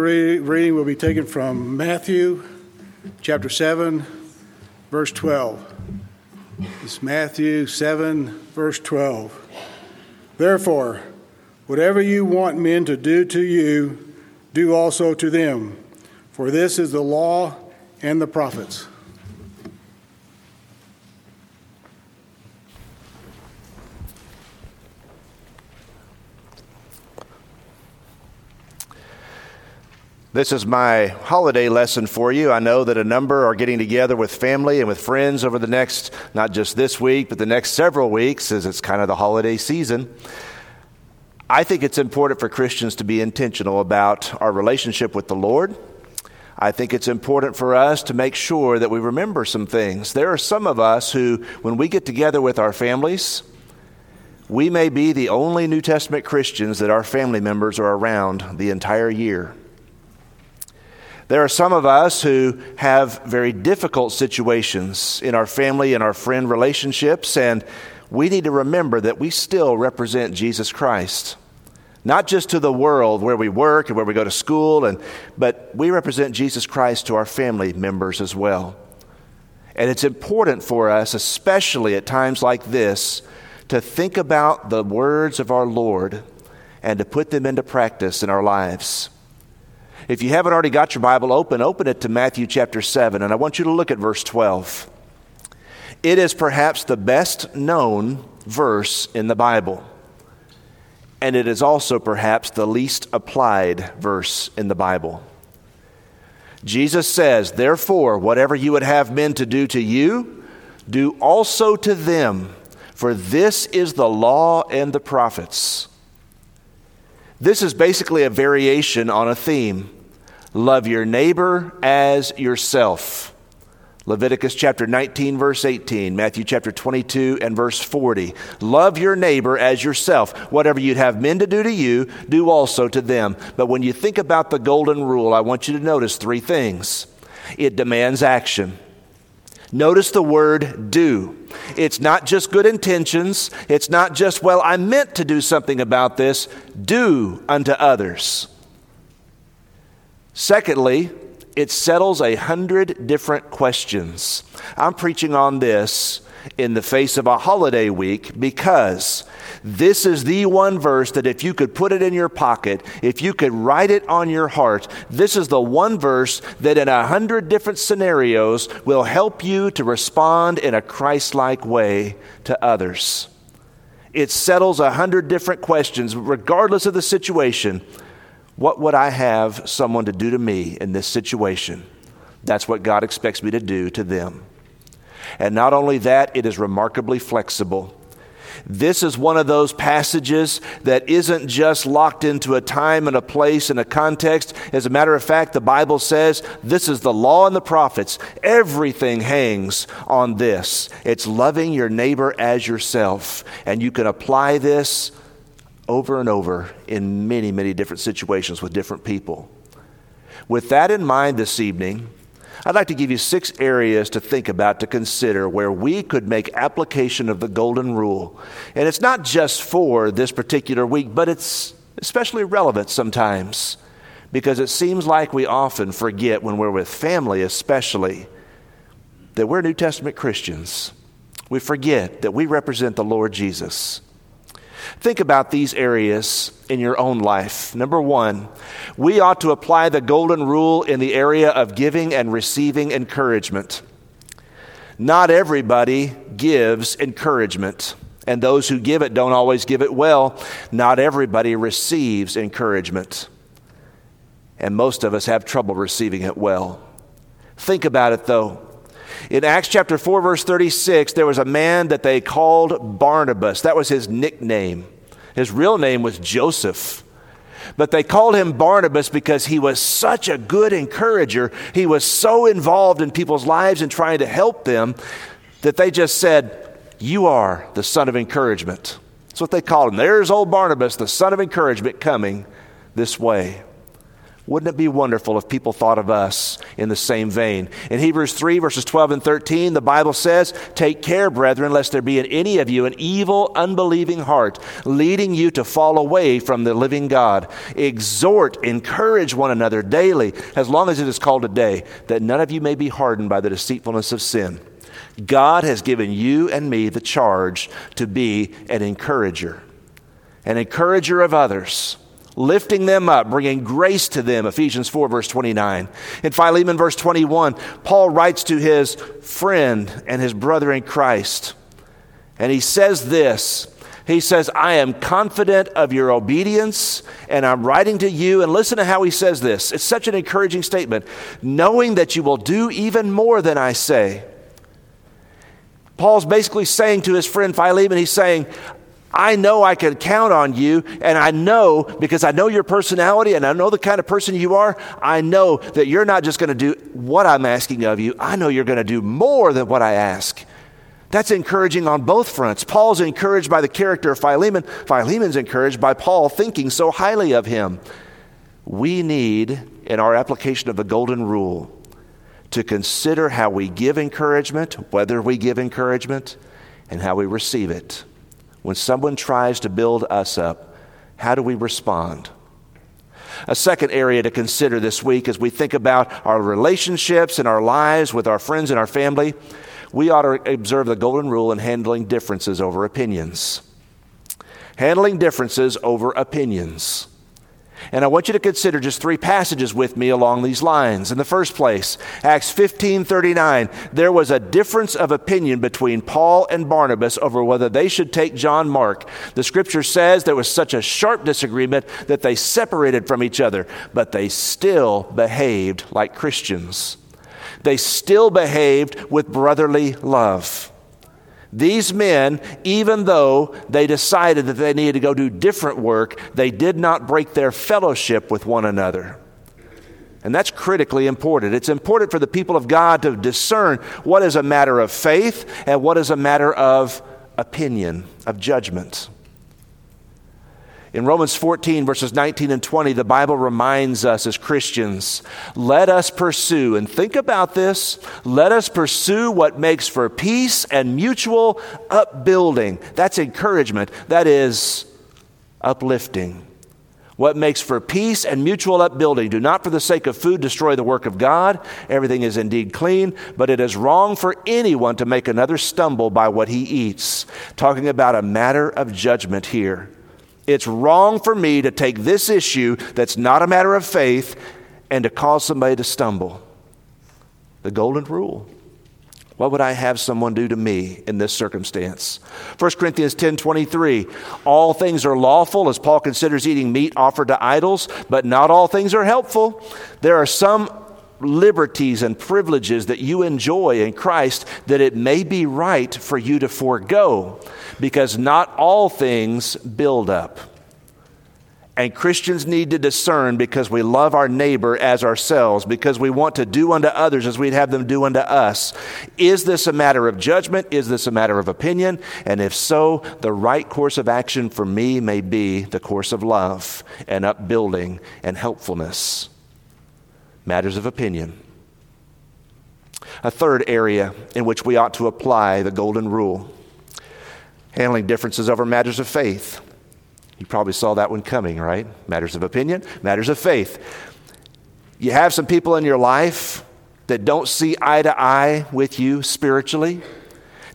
reading will be taken from Matthew chapter 7, verse 12. It's Matthew 7, verse 12. Therefore, whatever you want men to do to you, do also to them, for this is the law and the prophets. This is my holiday lesson for you. I know that a number are getting together with family and with friends over the next, not just this week, but the next several weeks as it's kind of the holiday season. I think it's important for Christians to be intentional about our relationship with the Lord. I think it's important for us to make sure that we remember some things. There are some of us who, when we get together with our families, we may be the only New Testament Christians that our family members are around the entire year. There are some of us who have very difficult situations in our family and our friend relationships, and we need to remember that we still represent Jesus Christ. Not just to the world where we work and where we go to school, and, but we represent Jesus Christ to our family members as well. And it's important for us, especially at times like this, to think about the words of our Lord and to put them into practice in our lives. If you haven't already got your Bible open, open it to Matthew chapter 7, and I want you to look at verse 12. It is perhaps the best known verse in the Bible, and it is also perhaps the least applied verse in the Bible. Jesus says, Therefore, whatever you would have men to do to you, do also to them, for this is the law and the prophets. This is basically a variation on a theme love your neighbor as yourself. Leviticus chapter 19, verse 18, Matthew chapter 22 and verse 40. Love your neighbor as yourself. Whatever you'd have men to do to you, do also to them. But when you think about the golden rule, I want you to notice three things it demands action. Notice the word do. It's not just good intentions. It's not just, well, I meant to do something about this. Do unto others. Secondly, it settles a hundred different questions. I'm preaching on this in the face of a holiday week because this is the one verse that if you could put it in your pocket, if you could write it on your heart, this is the one verse that in a hundred different scenarios will help you to respond in a Christ like way to others. It settles a hundred different questions, regardless of the situation. What would I have someone to do to me in this situation? That's what God expects me to do to them. And not only that, it is remarkably flexible. This is one of those passages that isn't just locked into a time and a place and a context. As a matter of fact, the Bible says this is the law and the prophets. Everything hangs on this. It's loving your neighbor as yourself. And you can apply this over and over in many, many different situations with different people. With that in mind this evening, I'd like to give you six areas to think about, to consider, where we could make application of the Golden Rule. And it's not just for this particular week, but it's especially relevant sometimes because it seems like we often forget when we're with family, especially, that we're New Testament Christians. We forget that we represent the Lord Jesus. Think about these areas in your own life. Number one, we ought to apply the golden rule in the area of giving and receiving encouragement. Not everybody gives encouragement, and those who give it don't always give it well. Not everybody receives encouragement, and most of us have trouble receiving it well. Think about it though. In Acts chapter 4, verse 36, there was a man that they called Barnabas. That was his nickname. His real name was Joseph. But they called him Barnabas because he was such a good encourager. He was so involved in people's lives and trying to help them that they just said, You are the son of encouragement. That's what they called him. There's old Barnabas, the son of encouragement, coming this way. Wouldn't it be wonderful if people thought of us in the same vein. In Hebrews 3, verses 12 and 13, the Bible says, Take care, brethren, lest there be in any of you an evil, unbelieving heart, leading you to fall away from the living God. Exhort, encourage one another daily, as long as it is called a day, that none of you may be hardened by the deceitfulness of sin. God has given you and me the charge to be an encourager, an encourager of others lifting them up, bringing grace to them. Ephesians 4, verse 29. In Philemon, verse 21, Paul writes to his friend and his brother in Christ, and he says this. He says, I am confident of your obedience, and I'm writing to you. And listen to how he says this. It's such an encouraging statement. Knowing that you will do even more than I say. Paul's basically saying to his friend Philemon, he's saying, I know I can count on you, and I know because I know your personality and I know the kind of person you are, I know that you're not just going to do what I'm asking of you, I know you're going to do more than what I ask. That's encouraging on both fronts. Paul's encouraged by the character of Philemon, Philemon's encouraged by Paul thinking so highly of him. We need, in our application of the Golden Rule, to consider how we give encouragement, whether we give encouragement, and how we receive it. When someone tries to build us up, how do we respond? A second area to consider this week as we think about our relationships and our lives with our friends and our family, we ought to observe the golden rule in handling differences over opinions. Handling differences over opinions. And I want you to consider just three passages with me along these lines. In the first place, Acts 15:39, there was a difference of opinion between Paul and Barnabas over whether they should take John Mark. The scripture says there was such a sharp disagreement that they separated from each other, but they still behaved like Christians. They still behaved with brotherly love. These men, even though they decided that they needed to go do different work, they did not break their fellowship with one another. And that's critically important. It's important for the people of God to discern what is a matter of faith and what is a matter of opinion, of judgment. In Romans 14, verses 19 and 20, the Bible reminds us as Christians let us pursue, and think about this, let us pursue what makes for peace and mutual upbuilding. That's encouragement, that is uplifting. What makes for peace and mutual upbuilding. Do not for the sake of food destroy the work of God. Everything is indeed clean, but it is wrong for anyone to make another stumble by what he eats. Talking about a matter of judgment here. It's wrong for me to take this issue that's not a matter of faith and to cause somebody to stumble. The golden rule. What would I have someone do to me in this circumstance? 1 Corinthians 10 23. All things are lawful as Paul considers eating meat offered to idols, but not all things are helpful. There are some liberties and privileges that you enjoy in Christ that it may be right for you to forego because not all things build up. And Christians need to discern because we love our neighbor as ourselves, because we want to do unto others as we'd have them do unto us. Is this a matter of judgment? Is this a matter of opinion? And if so, the right course of action for me may be the course of love and upbuilding and helpfulness matters of opinion. A third area in which we ought to apply the golden rule handling differences over matters of faith. You probably saw that one coming, right? Matters of opinion, matters of faith. You have some people in your life that don't see eye to eye with you spiritually.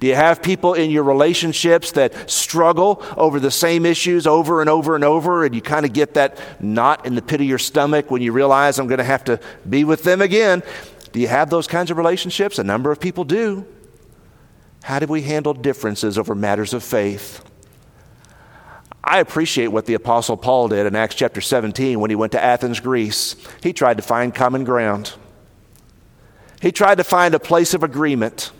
Do you have people in your relationships that struggle over the same issues over and over and over, and you kind of get that knot in the pit of your stomach when you realize I'm going to have to be with them again? Do you have those kinds of relationships? A number of people do. How do we handle differences over matters of faith? I appreciate what the Apostle Paul did in Acts chapter 17 when he went to Athens, Greece. He tried to find common ground, he tried to find a place of agreement.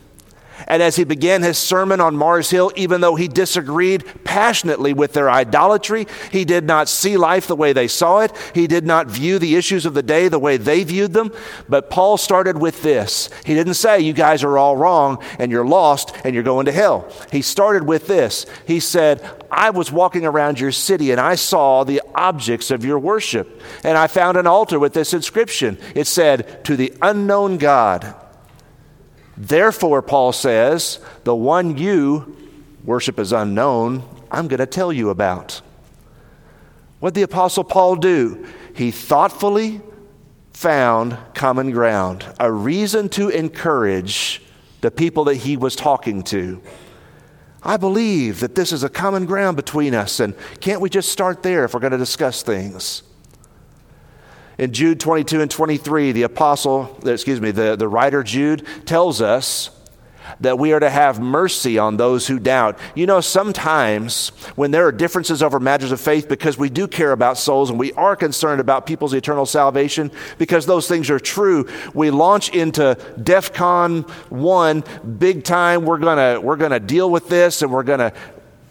And as he began his sermon on Mars Hill, even though he disagreed passionately with their idolatry, he did not see life the way they saw it. He did not view the issues of the day the way they viewed them. But Paul started with this. He didn't say, You guys are all wrong and you're lost and you're going to hell. He started with this. He said, I was walking around your city and I saw the objects of your worship. And I found an altar with this inscription. It said, To the unknown God. Therefore, Paul says, the one you worship as unknown, I'm going to tell you about. What did the Apostle Paul do? He thoughtfully found common ground, a reason to encourage the people that he was talking to. I believe that this is a common ground between us, and can't we just start there if we're going to discuss things? In Jude 22 and 23, the apostle, excuse me, the, the writer Jude tells us that we are to have mercy on those who doubt. You know, sometimes when there are differences over matters of faith, because we do care about souls and we are concerned about people's eternal salvation, because those things are true, we launch into DEF CON 1, big time. We're going we're gonna deal with this and we're to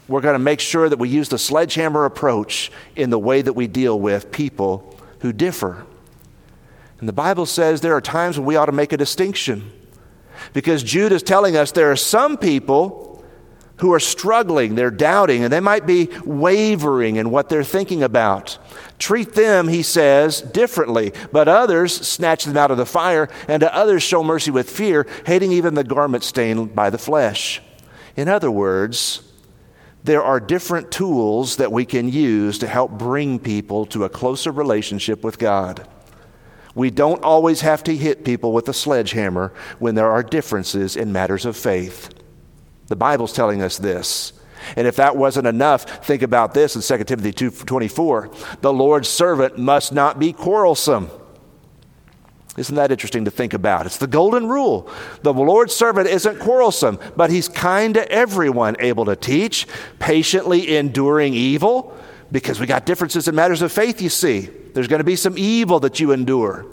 we're going to make sure that we use the sledgehammer approach in the way that we deal with people who differ. And the Bible says there are times when we ought to make a distinction. Because Jude is telling us there are some people who are struggling, they're doubting, and they might be wavering in what they're thinking about. Treat them, he says, differently, but others snatch them out of the fire, and to others show mercy with fear, hating even the garment stained by the flesh. In other words, there are different tools that we can use to help bring people to a closer relationship with God. We don't always have to hit people with a sledgehammer when there are differences in matters of faith. The Bible's telling us this. And if that wasn't enough, think about this in 2 Timothy 2:24. The Lord's servant must not be quarrelsome isn't that interesting to think about? It's the golden rule. The Lord's servant isn't quarrelsome, but he's kind to everyone, able to teach, patiently enduring evil, because we got differences in matters of faith, you see. There's going to be some evil that you endure.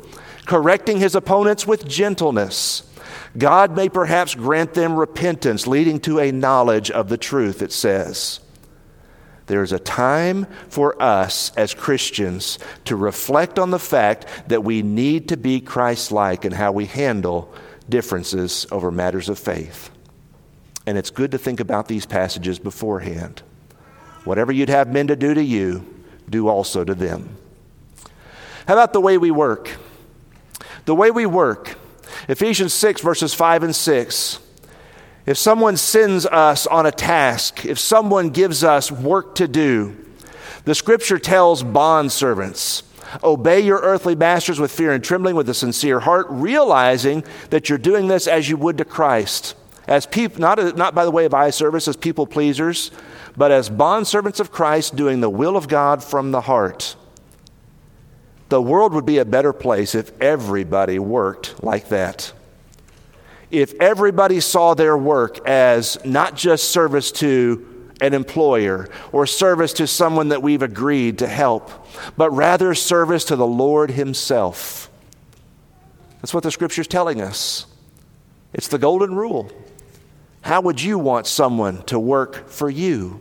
Correcting his opponents with gentleness. God may perhaps grant them repentance, leading to a knowledge of the truth, it says. There's a time for us as Christians to reflect on the fact that we need to be Christ like in how we handle differences over matters of faith. And it's good to think about these passages beforehand. Whatever you'd have men to do to you, do also to them. How about the way we work? The way we work. Ephesians 6, verses 5 and 6. If someone sends us on a task, if someone gives us work to do, the scripture tells bond servants, obey your earthly masters with fear and trembling with a sincere heart, realizing that you're doing this as you would to Christ. As people, not, not by the way of eye service, as people pleasers, but as bond servants of Christ, doing the will of God from the heart. The world would be a better place if everybody worked like that if everybody saw their work as not just service to an employer or service to someone that we've agreed to help, but rather service to the Lord Himself. That's what the scripture's telling us. It's the golden rule. How would you want someone to work for you?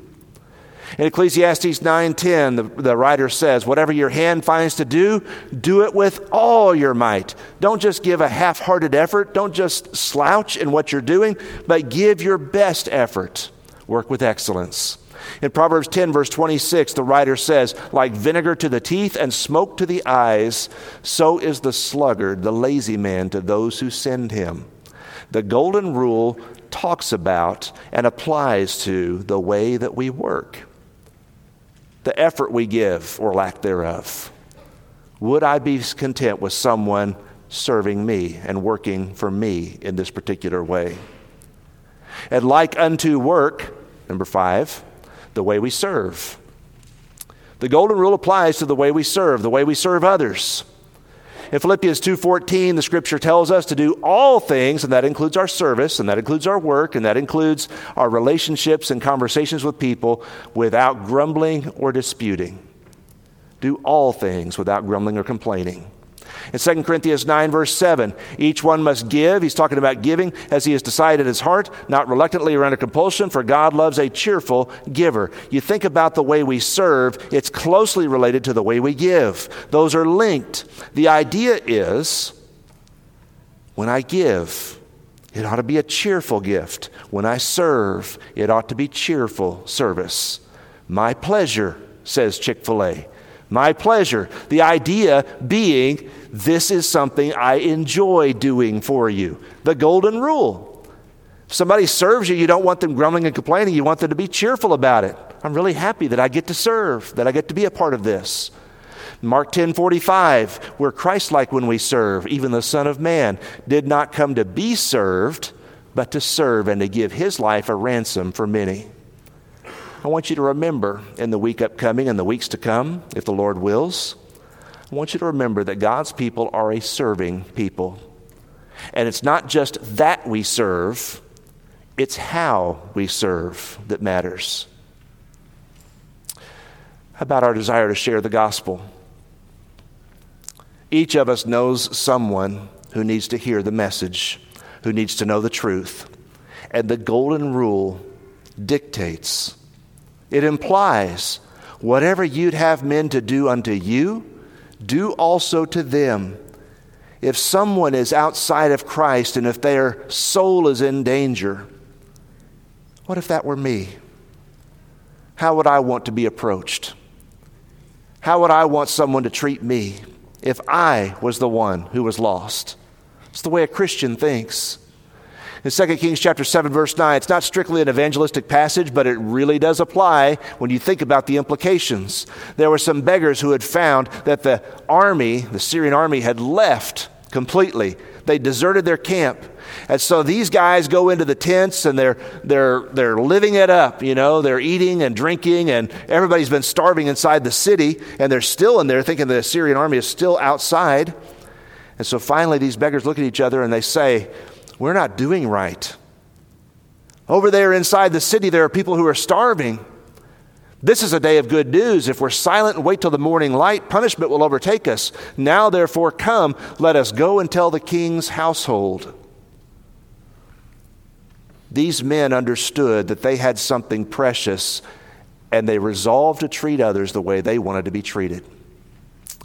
In Ecclesiastes 9:10, the, the writer says, "Whatever your hand finds to do, do it with all your might. Don't just give a half-hearted effort. Don't just slouch in what you're doing, but give your best effort. Work with excellence." In Proverbs 10, verse 26, the writer says, Like vinegar to the teeth and smoke to the eyes, so is the sluggard, the lazy man, to those who send him. The golden rule talks about and applies to the way that we work the effort we give or lack thereof. Would I be content with someone serving me and working for me in this particular way? And like unto work, number five, the way we serve. The golden rule applies to the way we serve, the way we serve others. In Philippians 2:14, the scripture tells us to do all things, and that includes our service, and that includes our work, and that includes our relationships and conversations with people without grumbling or disputing. Do all things without grumbling or complaining. In 2 Corinthians 9, verse 7, each one must give. He's talking about giving as he has decided his heart, not reluctantly or under compulsion, for God loves a cheerful giver. You think about the way we serve, it's closely related to the way we give. Those are linked. The idea is when I give, it ought to be a cheerful gift. When I serve, it ought to be cheerful service. My pleasure, says Chick fil A. My pleasure. The idea being, this is something I enjoy doing for you. The golden rule. If somebody serves you, you don't want them grumbling and complaining. You want them to be cheerful about it. I'm really happy that I get to serve, that I get to be a part of this. Mark 10 45, we're Christ like when we serve. Even the Son of Man did not come to be served, but to serve and to give his life a ransom for many. I want you to remember in the week upcoming and the weeks to come, if the Lord wills, I want you to remember that God's people are a serving people. And it's not just that we serve, it's how we serve that matters. About our desire to share the gospel? Each of us knows someone who needs to hear the message, who needs to know the truth. And the golden rule dictates it implies whatever you'd have men to do unto you, do also to them. If someone is outside of Christ and if their soul is in danger, what if that were me? How would I want to be approached? How would I want someone to treat me if I was the one who was lost? It's the way a Christian thinks. In 2 Kings chapter 7 verse 9, it's not strictly an evangelistic passage, but it really does apply when you think about the implications. There were some beggars who had found that the army, the Syrian army had left completely. They deserted their camp. And so these guys go into the tents and they're, they're, they're living it up. You know, they're eating and drinking, and everybody's been starving inside the city, and they're still in there thinking the Syrian army is still outside. And so finally, these beggars look at each other and they say, we're not doing right. Over there inside the city, there are people who are starving. This is a day of good news. If we're silent and wait till the morning light, punishment will overtake us. Now, therefore, come, let us go and tell the king's household. These men understood that they had something precious and they resolved to treat others the way they wanted to be treated.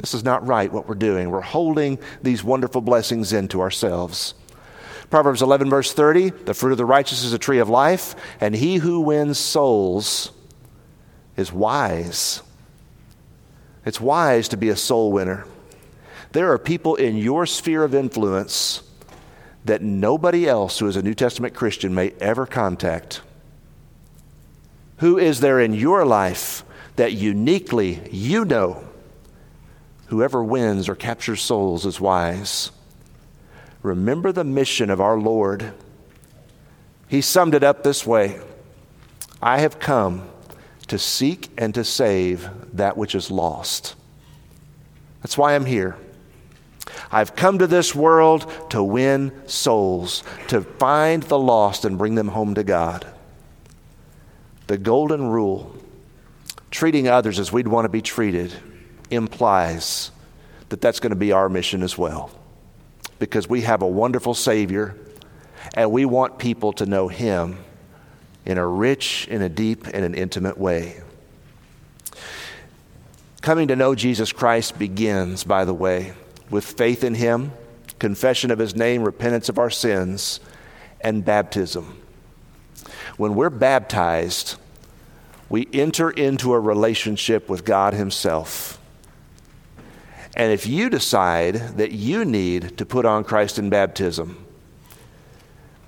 This is not right what we're doing. We're holding these wonderful blessings into ourselves. Proverbs 11, verse 30 The fruit of the righteous is a tree of life, and he who wins souls is wise. It's wise to be a soul winner. There are people in your sphere of influence that nobody else who is a New Testament Christian may ever contact. Who is there in your life that uniquely you know whoever wins or captures souls is wise? Remember the mission of our Lord. He summed it up this way I have come to seek and to save that which is lost. That's why I'm here. I've come to this world to win souls, to find the lost and bring them home to God. The golden rule, treating others as we'd want to be treated, implies that that's going to be our mission as well because we have a wonderful Savior and we want people to know Him in a rich, in a deep, and an intimate way. Coming to know Jesus Christ begins, by the way, with faith in Him, confession of His name, repentance of our sins, and baptism. When we're baptized, we enter into a relationship with God Himself. And if you decide that you need to put on Christ in baptism,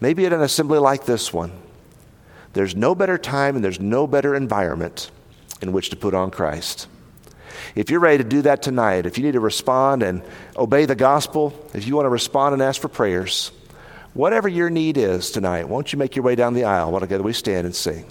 maybe at an assembly like this one, there's no better time and there's no better environment in which to put on Christ. If you're ready to do that tonight, if you need to respond and obey the gospel, if you want to respond and ask for prayers, whatever your need is tonight, won't you make your way down the aisle while together we stand and sing?